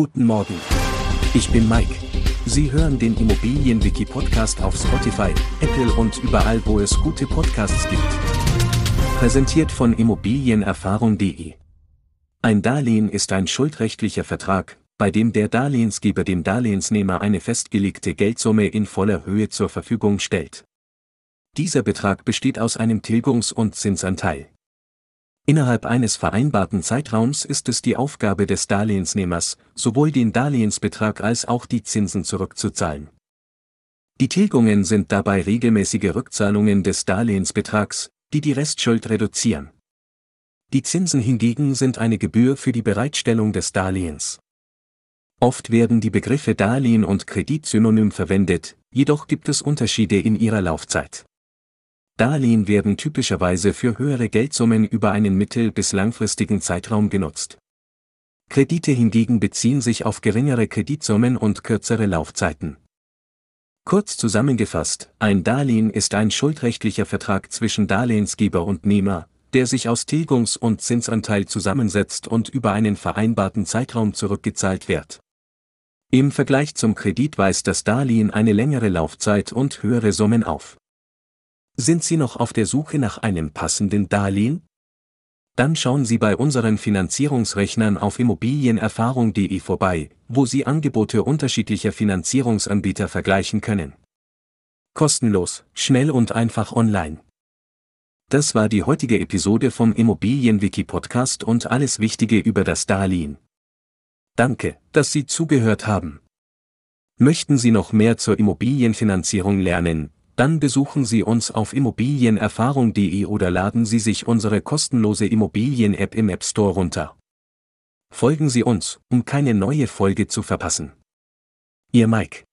Guten Morgen. Ich bin Mike. Sie hören den Immobilienwiki-Podcast auf Spotify, Apple und überall, wo es gute Podcasts gibt. Präsentiert von Immobilienerfahrung.de. Ein Darlehen ist ein schuldrechtlicher Vertrag, bei dem der Darlehensgeber dem Darlehensnehmer eine festgelegte Geldsumme in voller Höhe zur Verfügung stellt. Dieser Betrag besteht aus einem Tilgungs- und Zinsanteil. Innerhalb eines vereinbarten Zeitraums ist es die Aufgabe des Darlehensnehmers, sowohl den Darlehensbetrag als auch die Zinsen zurückzuzahlen. Die Tilgungen sind dabei regelmäßige Rückzahlungen des Darlehensbetrags, die die Restschuld reduzieren. Die Zinsen hingegen sind eine Gebühr für die Bereitstellung des Darlehens. Oft werden die Begriffe Darlehen und Kredit synonym verwendet, jedoch gibt es Unterschiede in ihrer Laufzeit. Darlehen werden typischerweise für höhere Geldsummen über einen mittel- bis langfristigen Zeitraum genutzt. Kredite hingegen beziehen sich auf geringere Kreditsummen und kürzere Laufzeiten. Kurz zusammengefasst, ein Darlehen ist ein schuldrechtlicher Vertrag zwischen Darlehensgeber und Nehmer, der sich aus Tilgungs- und Zinsanteil zusammensetzt und über einen vereinbarten Zeitraum zurückgezahlt wird. Im Vergleich zum Kredit weist das Darlehen eine längere Laufzeit und höhere Summen auf. Sind Sie noch auf der Suche nach einem passenden Darlehen? Dann schauen Sie bei unseren Finanzierungsrechnern auf immobilienerfahrung.de vorbei, wo Sie Angebote unterschiedlicher Finanzierungsanbieter vergleichen können. Kostenlos, schnell und einfach online. Das war die heutige Episode vom Immobilienwiki Podcast und alles Wichtige über das Darlehen. Danke, dass Sie zugehört haben. Möchten Sie noch mehr zur Immobilienfinanzierung lernen, dann besuchen Sie uns auf immobilienerfahrung.de oder laden Sie sich unsere kostenlose Immobilien-App im App Store runter. Folgen Sie uns, um keine neue Folge zu verpassen. Ihr Mike